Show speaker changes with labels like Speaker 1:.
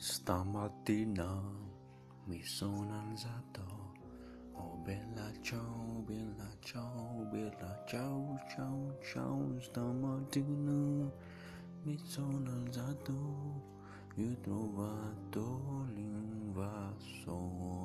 Speaker 1: Stamattina mi sono alzato, oh bella ciao, bella ciao, bella ciao, ciao, ciao, stamattina mi sono alzato, io ho trovato l'invasore.